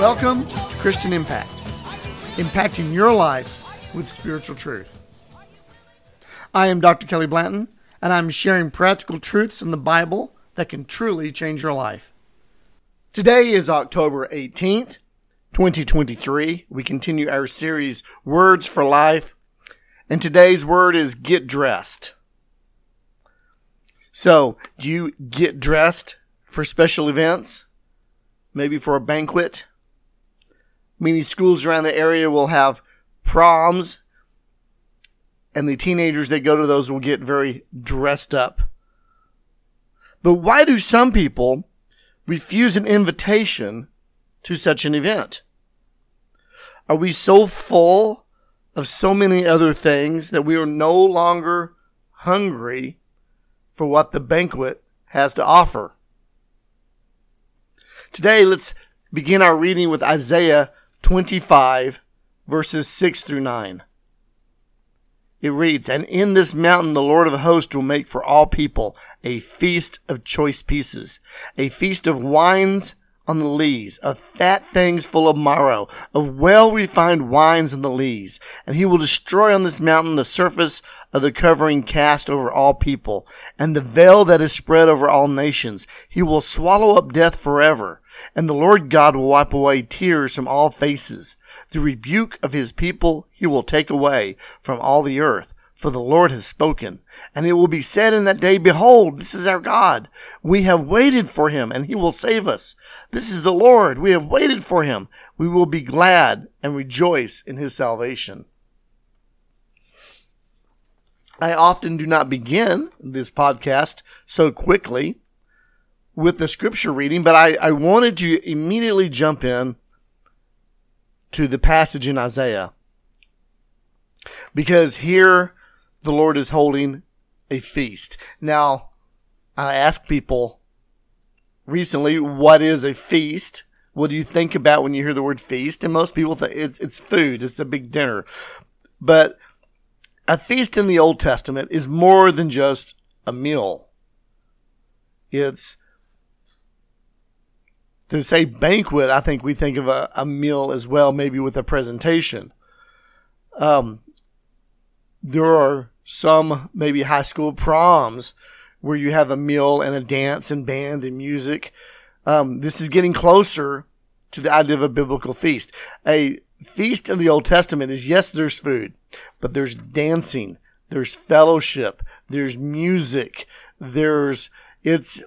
Welcome to Christian Impact, impacting your life with spiritual truth. I am Dr. Kelly Blanton, and I'm sharing practical truths in the Bible that can truly change your life. Today is October 18th, 2023. We continue our series, Words for Life, and today's word is get dressed. So, do you get dressed for special events? Maybe for a banquet? Many schools around the area will have proms, and the teenagers that go to those will get very dressed up. But why do some people refuse an invitation to such an event? Are we so full of so many other things that we are no longer hungry for what the banquet has to offer? Today, let's begin our reading with Isaiah 25, verses 6 through 9. It reads, And in this mountain the Lord of the host will make for all people a feast of choice pieces, a feast of wines on the lees, of fat things full of marrow, of well refined wines on the lees. And he will destroy on this mountain the surface of the covering cast over all people, and the veil that is spread over all nations. He will swallow up death forever. And the Lord God will wipe away tears from all faces. The rebuke of his people he will take away from all the earth. For the Lord has spoken. And it will be said in that day, Behold, this is our God. We have waited for him, and he will save us. This is the Lord. We have waited for him. We will be glad and rejoice in his salvation. I often do not begin this podcast so quickly with the scripture reading, but I, I wanted to immediately jump in to the passage in Isaiah. Because here the Lord is holding a feast. Now, I asked people recently, what is a feast? What do you think about when you hear the word feast? And most people think it's, it's food. It's a big dinner. But a feast in the Old Testament is more than just a meal. It's to say banquet, I think we think of a, a meal as well, maybe with a presentation. Um, there are some maybe high school proms where you have a meal and a dance and band and music. Um, this is getting closer to the idea of a biblical feast. A feast in the Old Testament is yes, there's food, but there's dancing, there's fellowship, there's music, there's it's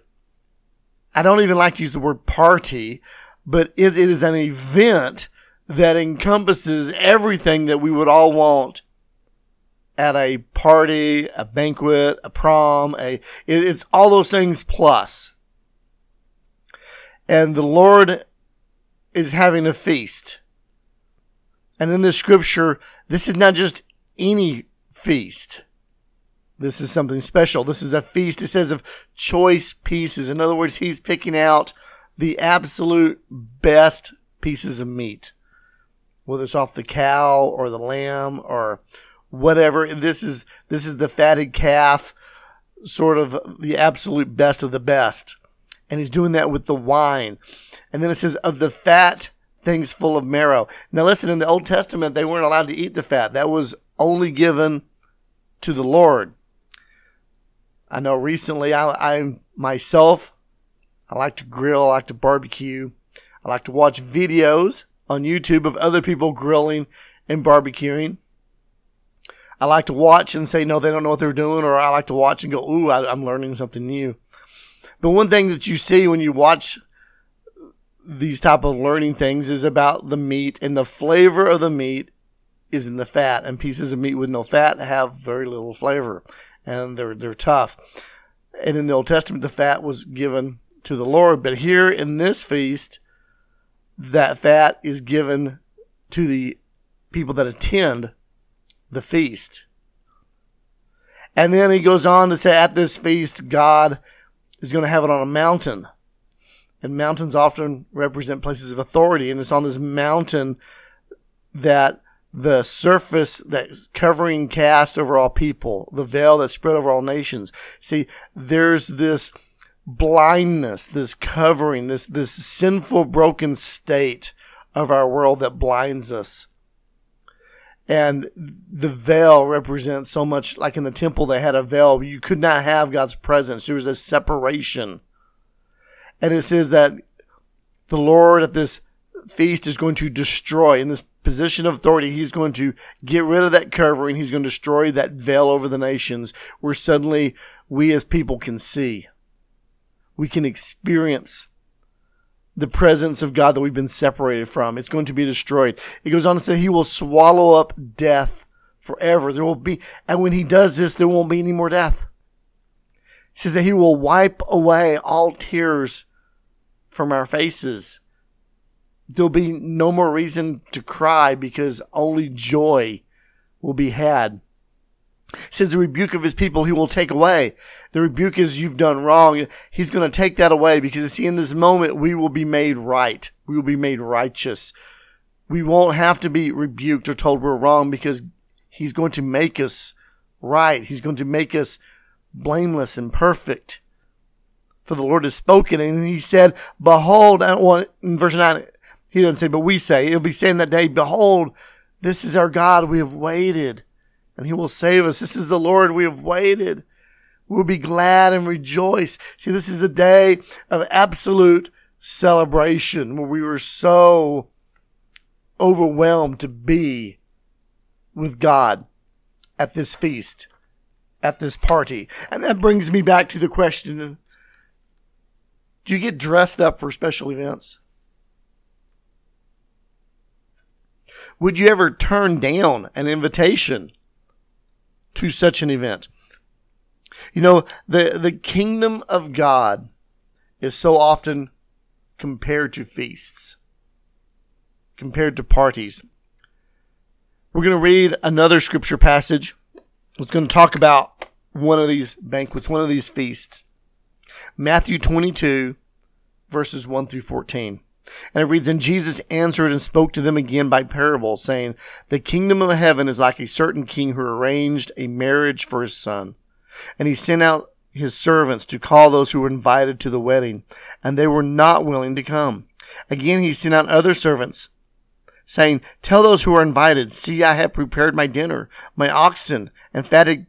I don't even like to use the word party, but it, it is an event that encompasses everything that we would all want at a party, a banquet, a prom, a, it, it's all those things plus. And the Lord is having a feast. And in the scripture, this is not just any feast. This is something special. This is a feast. It says of choice pieces. In other words, he's picking out the absolute best pieces of meat, whether it's off the cow or the lamb or whatever. This is, this is the fatted calf, sort of the absolute best of the best. And he's doing that with the wine. And then it says of the fat things full of marrow. Now listen, in the Old Testament, they weren't allowed to eat the fat. That was only given to the Lord. I know recently I, I myself, I like to grill, I like to barbecue, I like to watch videos on YouTube of other people grilling and barbecuing. I like to watch and say, no, they don't know what they're doing, or I like to watch and go, ooh, I, I'm learning something new. But one thing that you see when you watch these type of learning things is about the meat and the flavor of the meat is in the fat and pieces of meat with no fat have very little flavor and they're they're tough. And in the Old Testament, the fat was given to the Lord. But here in this feast, that fat is given to the people that attend the feast. And then he goes on to say, at this feast, God is going to have it on a mountain. And mountains often represent places of authority. And it's on this mountain that the surface that covering cast over all people, the veil that spread over all nations. See, there's this blindness, this covering, this, this sinful, broken state of our world that blinds us. And the veil represents so much, like in the temple, they had a veil. You could not have God's presence. There was a separation. And it says that the Lord at this feast is going to destroy, in this position of authority, he's going to get rid of that covering. He's going to destroy that veil over the nations where suddenly we as people can see. We can experience the presence of God that we've been separated from. It's going to be destroyed. It goes on to say he will swallow up death forever. There will be, and when he does this, there won't be any more death. He says that he will wipe away all tears from our faces. There'll be no more reason to cry because only joy will be had. Says the rebuke of his people he will take away. The rebuke is you've done wrong. He's going to take that away because see, in this moment we will be made right. We will be made righteous. We won't have to be rebuked or told we're wrong because he's going to make us right. He's going to make us blameless and perfect. For the Lord has spoken and he said, behold, I want, in verse 9, he doesn't say, but we say, he'll be saying that day, behold, this is our God. We have waited and he will save us. This is the Lord. We have waited. We'll be glad and rejoice. See, this is a day of absolute celebration where we were so overwhelmed to be with God at this feast, at this party. And that brings me back to the question do you get dressed up for special events? Would you ever turn down an invitation to such an event? You know, the, the kingdom of God is so often compared to feasts, compared to parties. We're going to read another scripture passage. It's going to talk about one of these banquets, one of these feasts. Matthew 22, verses 1 through 14. And it reads, And Jesus answered and spoke to them again by parable, saying, The kingdom of heaven is like a certain king who arranged a marriage for his son. And he sent out his servants to call those who were invited to the wedding, and they were not willing to come. Again he sent out other servants, saying, Tell those who are invited, See, I have prepared my dinner. My oxen and fatted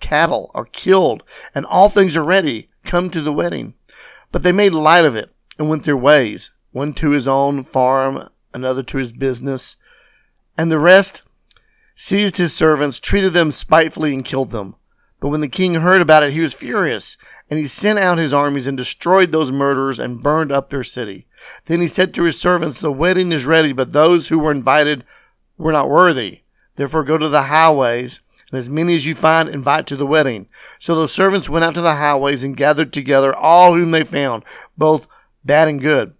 cattle are killed, and all things are ready. Come to the wedding. But they made light of it and went their ways one to his own farm, another to his business, and the rest seized his servants, treated them spitefully, and killed them. But when the king heard about it, he was furious, and he sent out his armies and destroyed those murderers and burned up their city. Then he said to his servants, The wedding is ready, but those who were invited were not worthy. Therefore go to the highways, and as many as you find, invite to the wedding. So the servants went out to the highways and gathered together all whom they found, both bad and good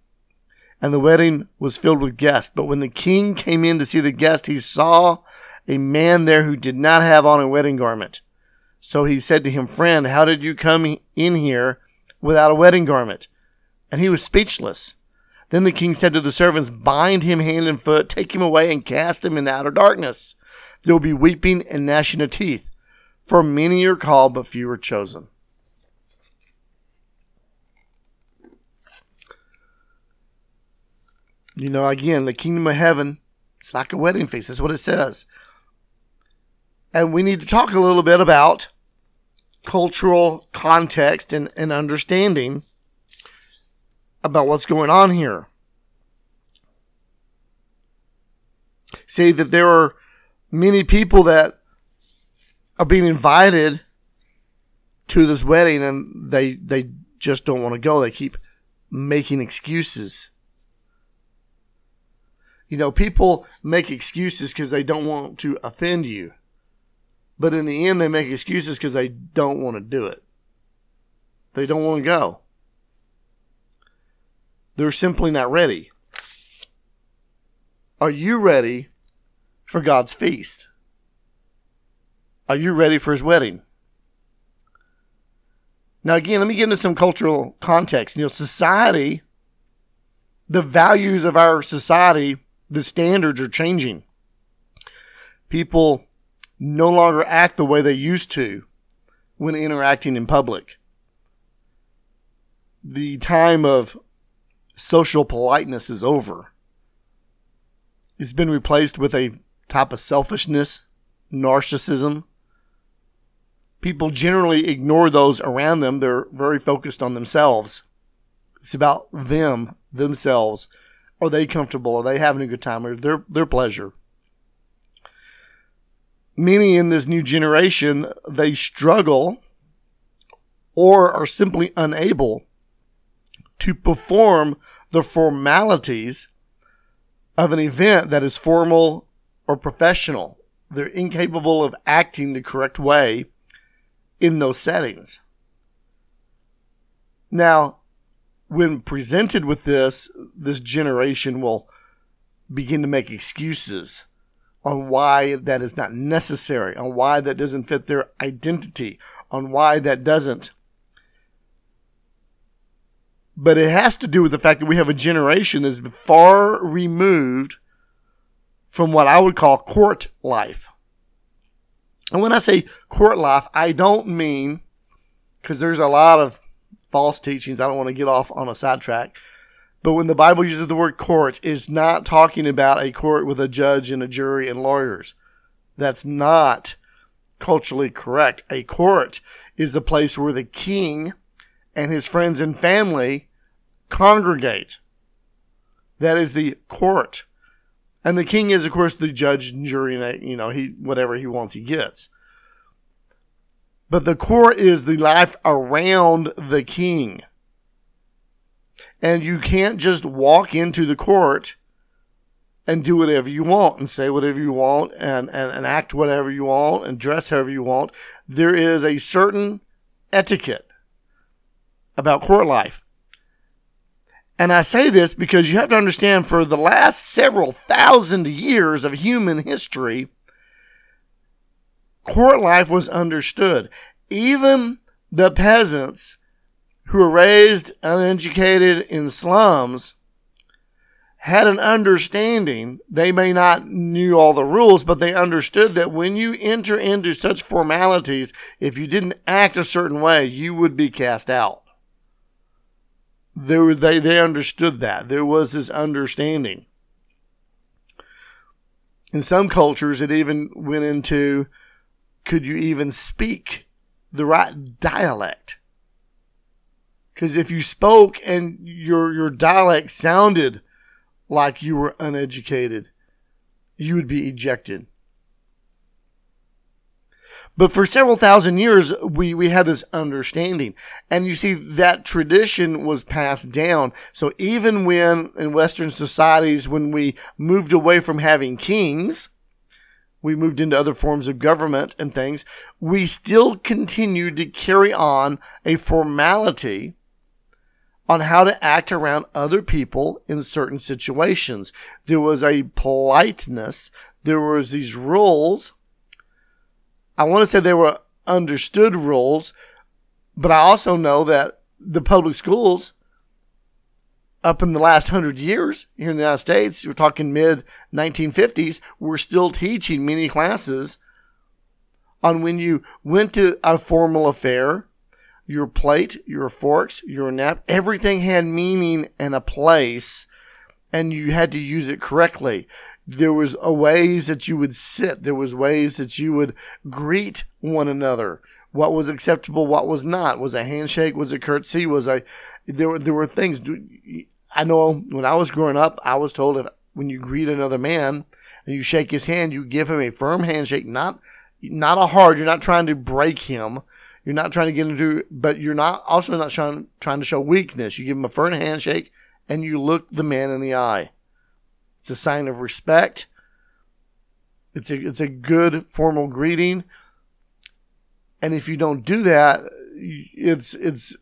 and the wedding was filled with guests. But when the king came in to see the guest, he saw a man there who did not have on a wedding garment. So he said to him, Friend, how did you come in here without a wedding garment? And he was speechless. Then the king said to the servants, Bind him hand and foot, take him away, and cast him into outer darkness. There will be weeping and gnashing of teeth, for many are called, but few are chosen. You know, again, the kingdom of heaven, it's like a wedding feast. That's what it says. And we need to talk a little bit about cultural context and, and understanding about what's going on here. See that there are many people that are being invited to this wedding and they they just don't want to go. They keep making excuses. You know, people make excuses because they don't want to offend you. But in the end, they make excuses because they don't want to do it. They don't want to go. They're simply not ready. Are you ready for God's feast? Are you ready for his wedding? Now, again, let me get into some cultural context. You know, society, the values of our society, the standards are changing. People no longer act the way they used to when interacting in public. The time of social politeness is over. It's been replaced with a type of selfishness, narcissism. People generally ignore those around them. They're very focused on themselves. It's about them, themselves. Are they comfortable? Are they having a good time? Or their their pleasure? Many in this new generation, they struggle or are simply unable to perform the formalities of an event that is formal or professional. They're incapable of acting the correct way in those settings. Now, when presented with this, this generation will begin to make excuses on why that is not necessary, on why that doesn't fit their identity, on why that doesn't. But it has to do with the fact that we have a generation that's far removed from what I would call court life. And when I say court life, I don't mean, because there's a lot of false teachings, I don't want to get off on a sidetrack. But when the Bible uses the word court, it's not talking about a court with a judge and a jury and lawyers. That's not culturally correct. A court is the place where the king and his friends and family congregate. That is the court. And the king is, of course, the judge and jury, and you know, he whatever he wants, he gets. But the court is the life around the king. And you can't just walk into the court and do whatever you want and say whatever you want and, and, and act whatever you want and dress however you want. There is a certain etiquette about court life. And I say this because you have to understand for the last several thousand years of human history, court life was understood. Even the peasants who were raised uneducated in slums had an understanding. They may not knew all the rules, but they understood that when you enter into such formalities, if you didn't act a certain way, you would be cast out. There, they, they understood that. There was this understanding. In some cultures, it even went into could you even speak the right dialect? Because if you spoke and your your dialect sounded like you were uneducated, you would be ejected. But for several thousand years, we, we had this understanding. And you see, that tradition was passed down. So even when in Western societies, when we moved away from having kings, we moved into other forms of government and things, we still continued to carry on a formality on how to act around other people in certain situations. There was a politeness. There was these rules. I want to say they were understood rules, but I also know that the public schools up in the last hundred years here in the United States, we're talking mid 1950s, we're still teaching many classes on when you went to a formal affair, your plate, your forks, your nap, everything had meaning and a place, and you had to use it correctly. There was ways that you would sit. There was ways that you would greet one another. What was acceptable, what was not. Was a handshake? Was a curtsy? Was a there were there were things. I know when I was growing up, I was told if when you greet another man and you shake his hand, you give him a firm handshake, not not a hard. You're not trying to break him. You're not trying to get into, but you're not also not trying trying to show weakness. You give him a firm handshake and you look the man in the eye. It's a sign of respect. It's a it's a good formal greeting. And if you don't do that, it's it's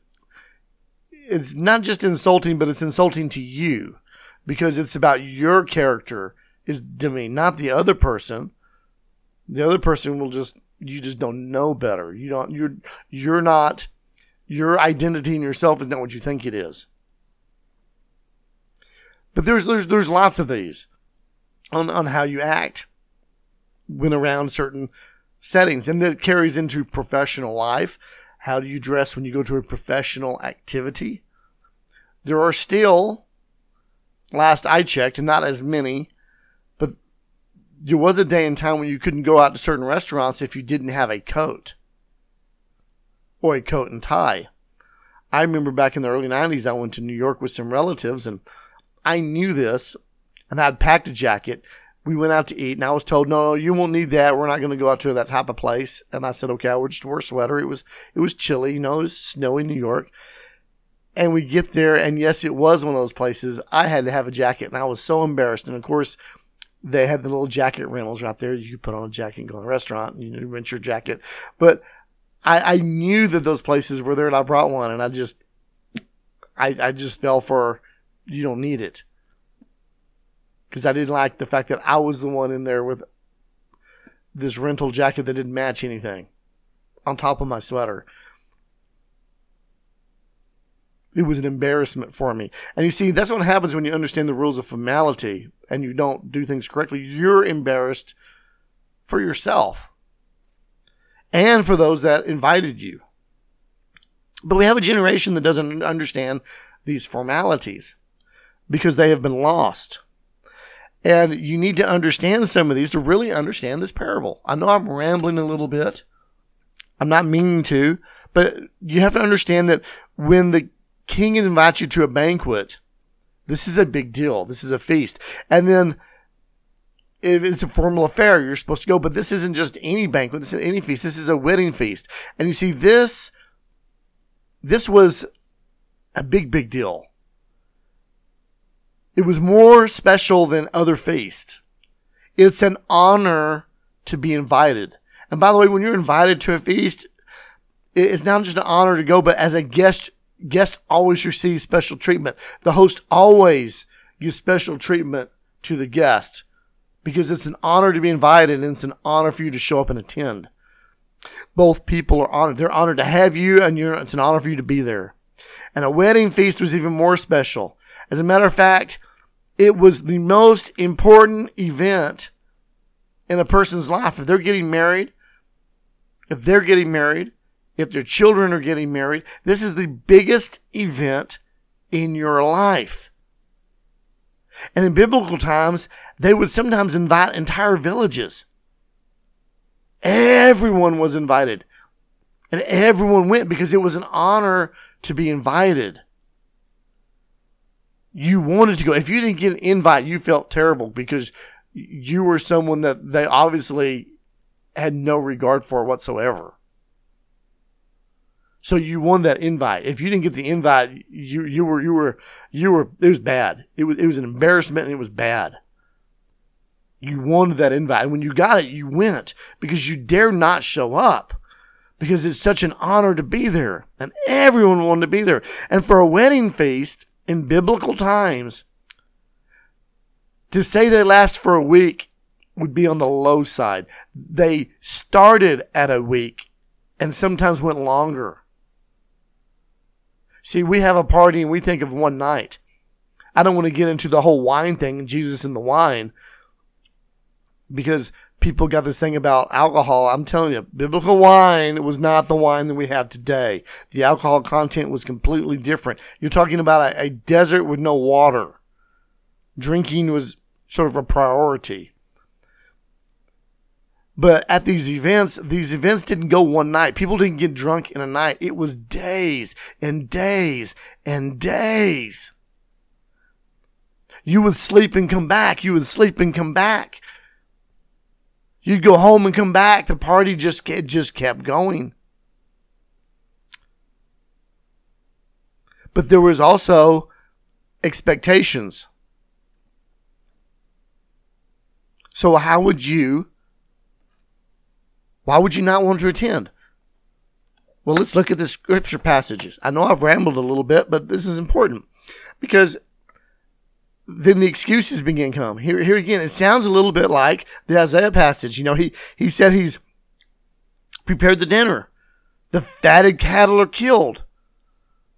it's not just insulting, but it's insulting to you because it's about your character is demeaned, not the other person. The other person will just you just don't know better. You don't you're you're not your identity and yourself is not what you think it is. But there's there's there's lots of these on on how you act when around certain settings, and that carries into professional life. How do you dress when you go to a professional activity? There are still, last I checked, not as many, but there was a day and time when you couldn't go out to certain restaurants if you didn't have a coat or a coat and tie. I remember back in the early 90s, I went to New York with some relatives and I knew this and I'd packed a jacket. We went out to eat and I was told, no, you won't need that. We're not going to go out to that type of place. And I said, okay, I will just wear a sweater. It was, it was chilly, you know, it was snowy New York. And we get there and yes, it was one of those places. I had to have a jacket and I was so embarrassed. And of course, they had the little jacket rentals right there. You could put on a jacket and go to a restaurant and you know, rent your jacket. But I, I knew that those places were there and I brought one and I just, I, I just fell for, you don't need it. Cause I didn't like the fact that I was the one in there with this rental jacket that didn't match anything on top of my sweater. It was an embarrassment for me. And you see, that's what happens when you understand the rules of formality and you don't do things correctly. You're embarrassed for yourself and for those that invited you. But we have a generation that doesn't understand these formalities because they have been lost. And you need to understand some of these to really understand this parable. I know I'm rambling a little bit. I'm not meaning to, but you have to understand that when the king invites you to a banquet, this is a big deal. This is a feast. And then if it's a formal affair, you're supposed to go, but this isn't just any banquet. This isn't any feast. This is a wedding feast. And you see, this, this was a big, big deal. It was more special than other feasts. It's an honor to be invited. And by the way, when you're invited to a feast, it's not just an honor to go, but as a guest, guests always receive special treatment. The host always gives special treatment to the guest because it's an honor to be invited and it's an honor for you to show up and attend. Both people are honored. They're honored to have you and it's an honor for you to be there. And a wedding feast was even more special. As a matter of fact, it was the most important event in a person's life. If they're getting married, if they're getting married, if their children are getting married, this is the biggest event in your life. And in biblical times, they would sometimes invite entire villages. Everyone was invited. And everyone went because it was an honor to be invited. You wanted to go. If you didn't get an invite, you felt terrible because you were someone that they obviously had no regard for whatsoever. So you won that invite. If you didn't get the invite, you you were you were you were it was bad. It was it was an embarrassment and it was bad. You wanted that invite. And when you got it, you went because you dare not show up because it's such an honor to be there. And everyone wanted to be there. And for a wedding feast in biblical times, to say they last for a week would be on the low side. They started at a week and sometimes went longer. See, we have a party and we think of one night. I don't want to get into the whole wine thing, and Jesus and the wine, because people got this thing about alcohol. I'm telling you, biblical wine was not the wine that we have today. The alcohol content was completely different. You're talking about a, a desert with no water. Drinking was sort of a priority. But at these events, these events didn't go one night. People didn't get drunk in a night. It was days and days and days. You would sleep and come back. You would sleep and come back. You'd go home and come back. The party just just kept going. But there was also expectations. So how would you why would you not want to attend? Well, let's look at the scripture passages. I know I've rambled a little bit, but this is important because then the excuses begin to come. Here, here again, it sounds a little bit like the Isaiah passage. You know, he, he said he's prepared the dinner. The fatted cattle are killed.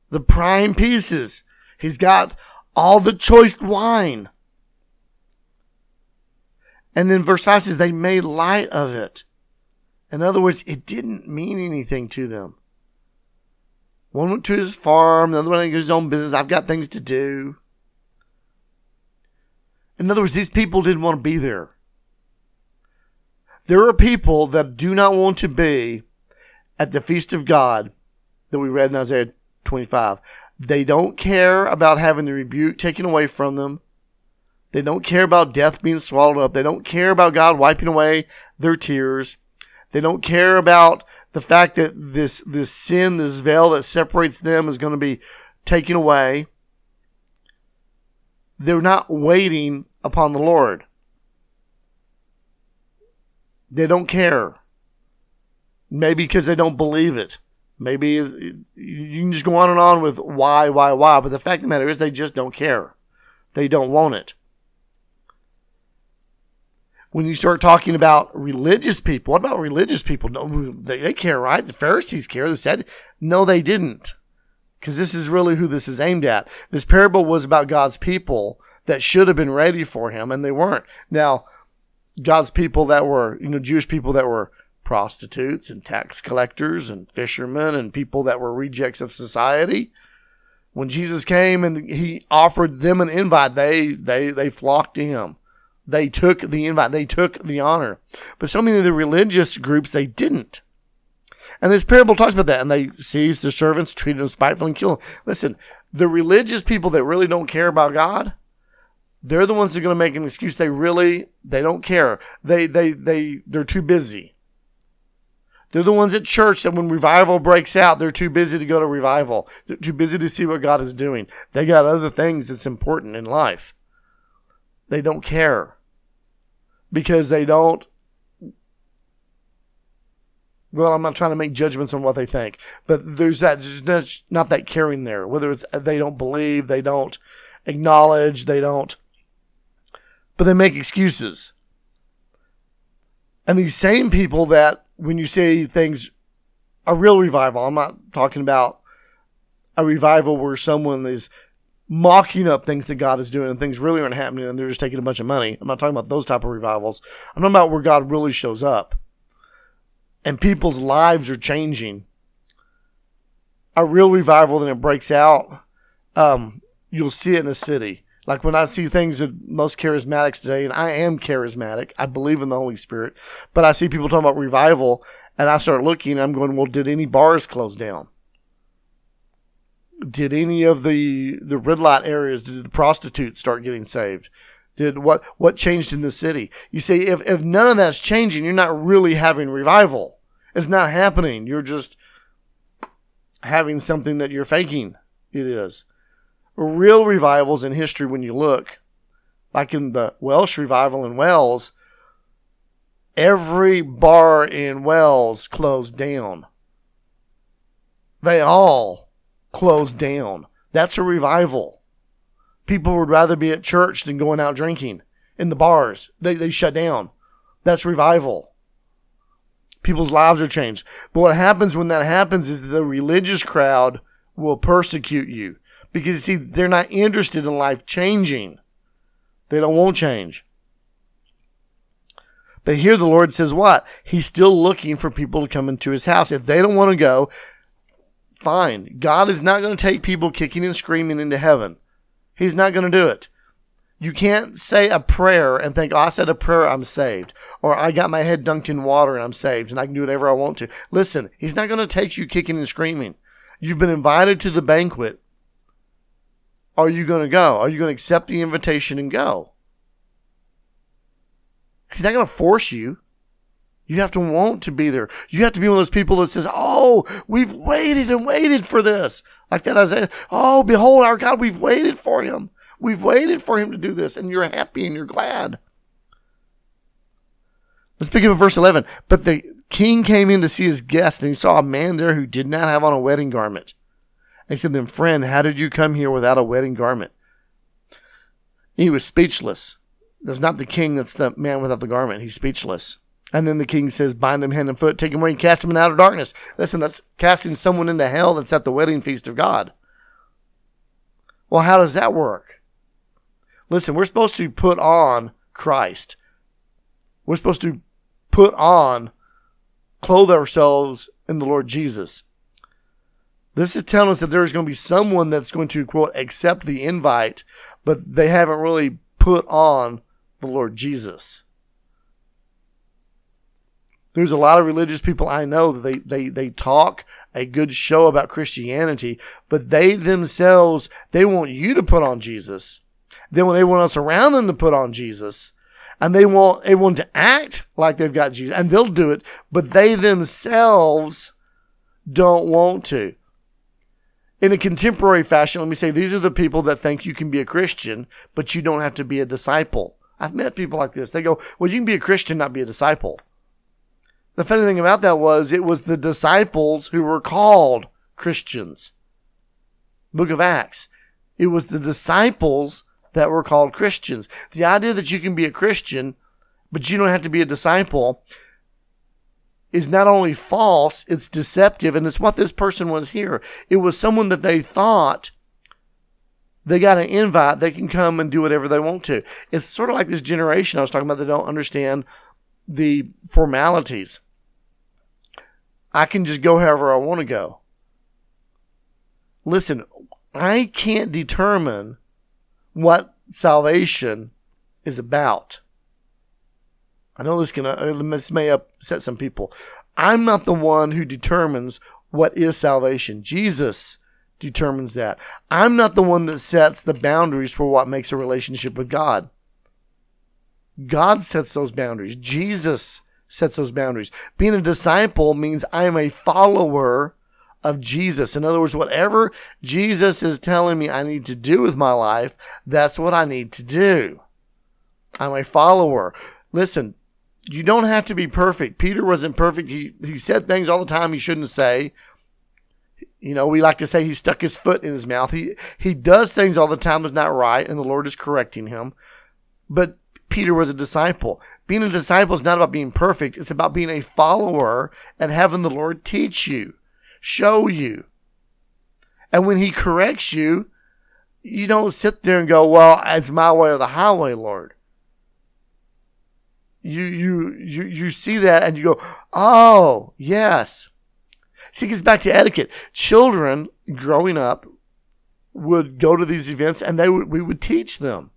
The prime pieces. He's got all the choice wine. And then verse 5 says they made light of it. In other words, it didn't mean anything to them. One went to his farm, the other one to his own business. I've got things to do. In other words, these people didn't want to be there. There are people that do not want to be at the feast of God that we read in Isaiah 25. They don't care about having the rebuke taken away from them. They don't care about death being swallowed up. They don't care about God wiping away their tears. They don't care about the fact that this, this sin, this veil that separates them is going to be taken away. They're not waiting upon the Lord. They don't care. Maybe because they don't believe it. Maybe you can just go on and on with why, why, why. But the fact of the matter is they just don't care. They don't want it. When you start talking about religious people, what about religious people? No, they, they care, right? The Pharisees care. They said, no, they didn't. Because this is really who this is aimed at. This parable was about God's people that should have been ready for him, and they weren't. Now, God's people that were, you know, Jewish people that were prostitutes and tax collectors and fishermen and people that were rejects of society. When Jesus came and he offered them an invite, they, they, they flocked to him. They took the invite. They took the honor. But so many of the religious groups, they didn't. And this parable talks about that. And they seized the servants, treated them spitefully, and killed them. Listen, the religious people that really don't care about God, they're the ones that are going to make an excuse. They really, they don't care. They, they, they, they're too busy. They're the ones at church that when revival breaks out, they're too busy to go to revival. They're too busy to see what God is doing. They got other things that's important in life. They don't care because they don't. Well, I'm not trying to make judgments on what they think, but there's that, there's not that caring there. Whether it's uh, they don't believe, they don't acknowledge, they don't, but they make excuses. And these same people that when you say things, a real revival, I'm not talking about a revival where someone is mocking up things that God is doing and things really aren't happening and they're just taking a bunch of money. I'm not talking about those type of revivals. I'm talking about where God really shows up and people's lives are changing. A real revival, then it breaks out. Um, you'll see it in a city. Like when I see things with most charismatics today, and I am charismatic, I believe in the Holy Spirit, but I see people talking about revival, and I start looking, and I'm going, well, did any bars close down? Did any of the the red light areas, did the prostitutes start getting saved? Did what what changed in the city? You see, if if none of that's changing, you're not really having revival. It's not happening. You're just having something that you're faking. It is real revivals in history when you look, like in the Welsh revival in Wales, every bar in Wales closed down. They all closed down. That's a revival. People would rather be at church than going out drinking in the bars. They, they shut down. That's revival. People's lives are changed. But what happens when that happens is the religious crowd will persecute you because, see, they're not interested in life changing. They don't want change. But here the Lord says what? He's still looking for people to come into his house. If they don't want to go, fine. God is not going to take people kicking and screaming into heaven. He's not going to do it. You can't say a prayer and think, oh, I said a prayer, I'm saved. Or I got my head dunked in water and I'm saved and I can do whatever I want to. Listen, he's not going to take you kicking and screaming. You've been invited to the banquet. Are you going to go? Are you going to accept the invitation and go? He's not going to force you. You have to want to be there. You have to be one of those people that says, Oh, we've waited and waited for this. Like that Isaiah. Oh, behold our God. We've waited for him. We've waited for him to do this. And you're happy and you're glad. Let's pick up at verse 11. But the king came in to see his guest and he saw a man there who did not have on a wedding garment. And he said, Then, friend, how did you come here without a wedding garment? He was speechless. That's not the king, that's the man without the garment. He's speechless. And then the king says, Bind him hand and foot, take him away and cast him in outer darkness. Listen, that's casting someone into hell that's at the wedding feast of God. Well, how does that work? Listen, we're supposed to put on Christ. We're supposed to put on, clothe ourselves in the Lord Jesus. This is telling us that there's going to be someone that's going to, quote, accept the invite, but they haven't really put on the Lord Jesus. There's a lot of religious people I know that they, they, they talk a good show about Christianity, but they themselves, they want you to put on Jesus. They want everyone else around them to put on Jesus. And they want everyone to act like they've got Jesus. And they'll do it, but they themselves don't want to. In a contemporary fashion, let me say these are the people that think you can be a Christian, but you don't have to be a disciple. I've met people like this. They go, Well, you can be a Christian, not be a disciple. The funny thing about that was it was the disciples who were called Christians. Book of Acts. It was the disciples that were called Christians. The idea that you can be a Christian, but you don't have to be a disciple is not only false, it's deceptive, and it's what this person was here. It was someone that they thought they got an invite, they can come and do whatever they want to. It's sort of like this generation I was talking about that don't understand the formalities. I can just go however I want to go. Listen, I can't determine what salvation is about. I know this can uh, this may upset some people. I'm not the one who determines what is salvation. Jesus determines that. I'm not the one that sets the boundaries for what makes a relationship with God. God sets those boundaries. Jesus sets those boundaries. Being a disciple means I am a follower of Jesus. In other words, whatever Jesus is telling me I need to do with my life, that's what I need to do. I'm a follower. Listen, you don't have to be perfect. Peter wasn't perfect. He, he said things all the time he shouldn't say. You know, we like to say he stuck his foot in his mouth. He, he does things all the time that's not right, and the Lord is correcting him. But Peter was a disciple. Being a disciple is not about being perfect. It's about being a follower and having the Lord teach you, show you. And when he corrects you, you don't sit there and go, well, it's my way or the highway, Lord. You, you, you, you see that and you go, oh, yes. See, it gets back to etiquette. Children growing up would go to these events and they would, we would teach them.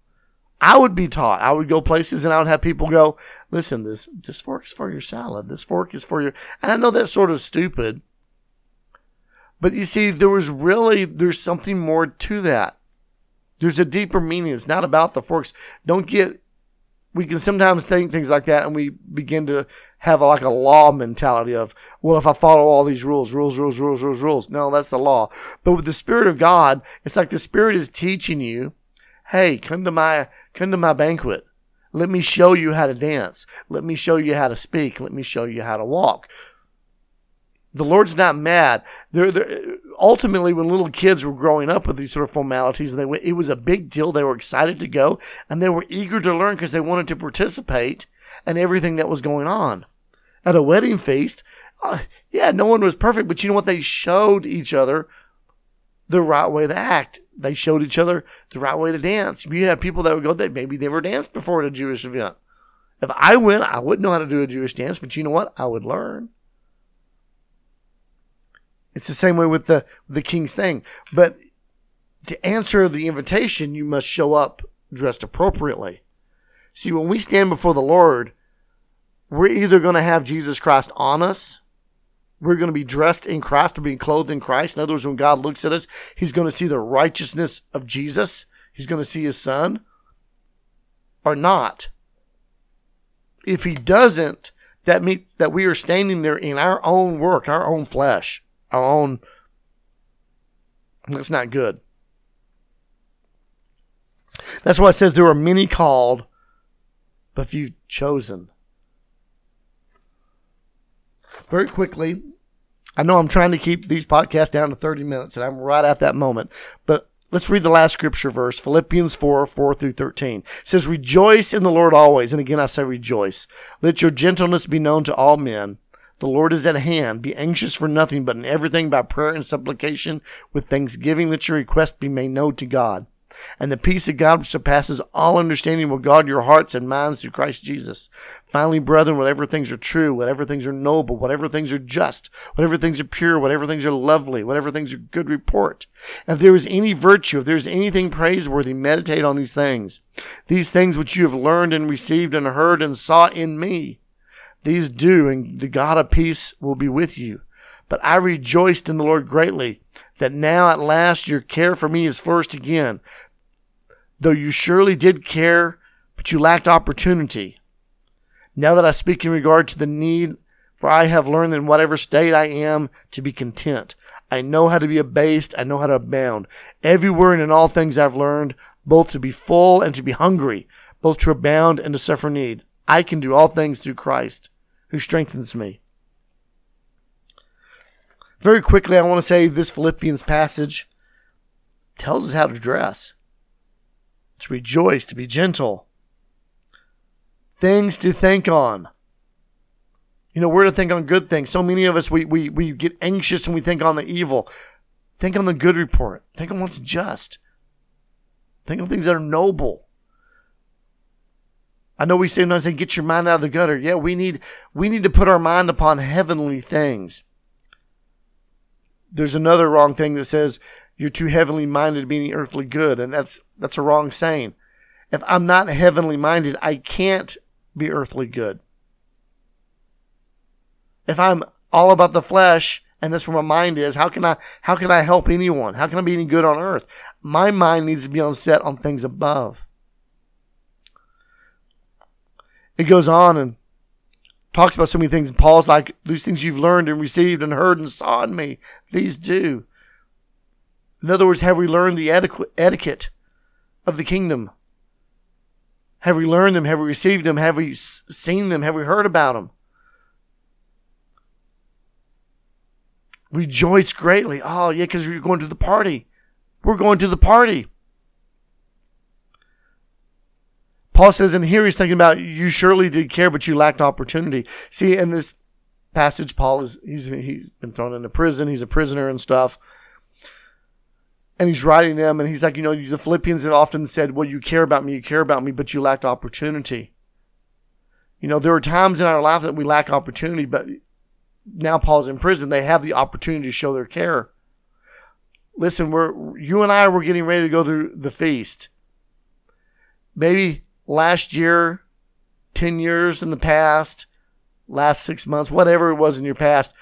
I would be taught. I would go places and I would have people go, listen, this, this fork is for your salad. This fork is for your, and I know that's sort of stupid, but you see, there was really, there's something more to that. There's a deeper meaning. It's not about the forks. Don't get, we can sometimes think things like that and we begin to have like a law mentality of, well, if I follow all these rules, rules, rules, rules, rules, rules. No, that's the law. But with the Spirit of God, it's like the Spirit is teaching you Hey, come to my, come to my banquet. Let me show you how to dance. Let me show you how to speak. Let me show you how to walk. The Lord's not mad. They're, they're, ultimately, when little kids were growing up with these sort of formalities, they went, it was a big deal. They were excited to go and they were eager to learn because they wanted to participate in everything that was going on. At a wedding feast, uh, yeah, no one was perfect, but you know what? They showed each other the right way to act they showed each other the right way to dance. You had people that would go that maybe never danced before at a Jewish event. If I went, I wouldn't know how to do a Jewish dance, but you know what? I would learn. It's the same way with the the king's thing. But to answer the invitation, you must show up dressed appropriately. See, when we stand before the Lord, we're either going to have Jesus Christ on us we're going to be dressed in Christ or being clothed in Christ. In other words, when God looks at us, he's going to see the righteousness of Jesus. He's going to see his son or not. If he doesn't, that means that we are standing there in our own work, our own flesh, our own. That's not good. That's why it says there are many called, but few chosen. very quickly. I know I'm trying to keep these podcasts down to 30 minutes, and I'm right at that moment. But let's read the last scripture verse, Philippians 4 4 through 13. It says, Rejoice in the Lord always. And again, I say rejoice. Let your gentleness be known to all men. The Lord is at hand. Be anxious for nothing, but in everything by prayer and supplication with thanksgiving let your request be made known to God. And the peace of God which surpasses all understanding will guard your hearts and minds through Christ Jesus. Finally, brethren, whatever things are true, whatever things are noble, whatever things are just, whatever things are pure, whatever things are lovely, whatever things are good report. If there is any virtue, if there is anything praiseworthy, meditate on these things. These things which you have learned and received and heard and saw in me these do, and the God of peace will be with you. But I rejoiced in the Lord greatly that now at last your care for me is flourished again. Though you surely did care, but you lacked opportunity. Now that I speak in regard to the need, for I have learned in whatever state I am to be content. I know how to be abased, I know how to abound. Everywhere and in all things I've learned, both to be full and to be hungry, both to abound and to suffer need. I can do all things through Christ who strengthens me. Very quickly, I want to say this Philippians passage tells us how to dress, to rejoice, to be gentle, things to think on. You know, we're to think on good things. So many of us, we, we, we get anxious and we think on the evil. Think on the good report. Think on what's just. Think on things that are noble. I know we say sometimes say get your mind out of the gutter. Yeah, we need we need to put our mind upon heavenly things. There's another wrong thing that says you're too heavenly minded to be any earthly good, and that's that's a wrong saying. If I'm not heavenly minded, I can't be earthly good. If I'm all about the flesh and that's where my mind is, how can I how can I help anyone? How can I be any good on earth? My mind needs to be on set on things above. It goes on and talks about so many things. And Paul's like, these things you've learned and received and heard and saw in me, these do. In other words, have we learned the etiquette of the kingdom? Have we learned them? Have we received them? Have we seen them? Have we heard about them? Rejoice greatly. Oh, yeah, because you're going to the party. We're going to the party. Paul says, and here he's thinking about you surely did care, but you lacked opportunity. See, in this passage, Paul is he's he's been thrown into prison. He's a prisoner and stuff. And he's writing them, and he's like, you know, the Philippians have often said, "Well, you care about me, you care about me, but you lacked opportunity." You know, there are times in our life that we lack opportunity, but now Paul's in prison. They have the opportunity to show their care. Listen, we're you and I were getting ready to go to the feast. Maybe last year, 10 years in the past, last six months, whatever it was in your past,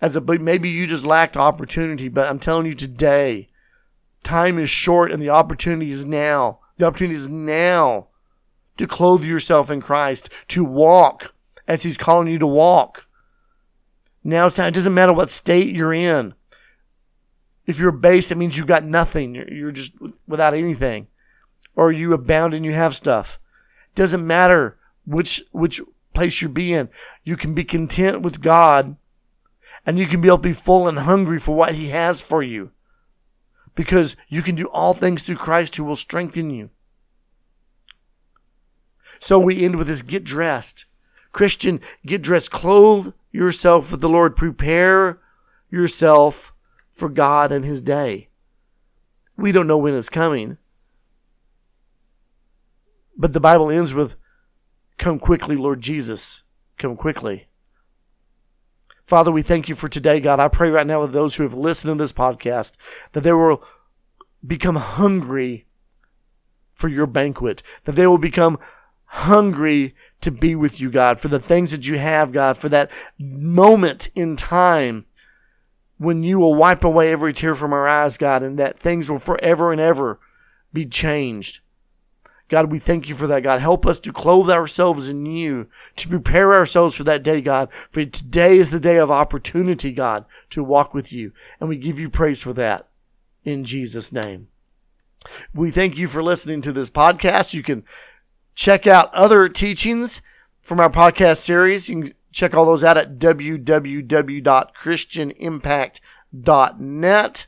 as a maybe you just lacked opportunity, but I'm telling you today, time is short and the opportunity is now. The opportunity is now to clothe yourself in Christ, to walk as He's calling you to walk. Now it's time. It doesn't matter what state you're in. If you're base, it means you've got nothing. You're just without anything or you abound and you have stuff. Doesn't matter which which place you be in. You can be content with God and you can be able to be full and hungry for what he has for you. Because you can do all things through Christ who will strengthen you. So we end with this get dressed. Christian, get dressed. Clothe yourself with the Lord. Prepare yourself for God and his day. We don't know when it's coming. But the Bible ends with, Come quickly, Lord Jesus. Come quickly. Father, we thank you for today, God. I pray right now with those who have listened to this podcast that they will become hungry for your banquet, that they will become hungry to be with you, God, for the things that you have, God, for that moment in time when you will wipe away every tear from our eyes, God, and that things will forever and ever be changed. God, we thank you for that, God. Help us to clothe ourselves in you, to prepare ourselves for that day, God. For today is the day of opportunity, God, to walk with you. And we give you praise for that in Jesus' name. We thank you for listening to this podcast. You can check out other teachings from our podcast series. You can Check all those out at www.christianimpact.net.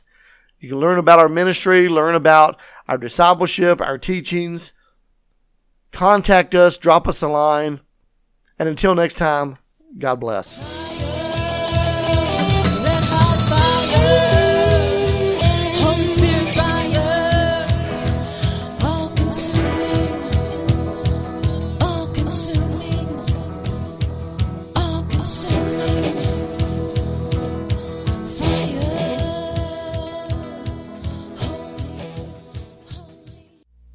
You can learn about our ministry, learn about our discipleship, our teachings. Contact us, drop us a line. And until next time, God bless.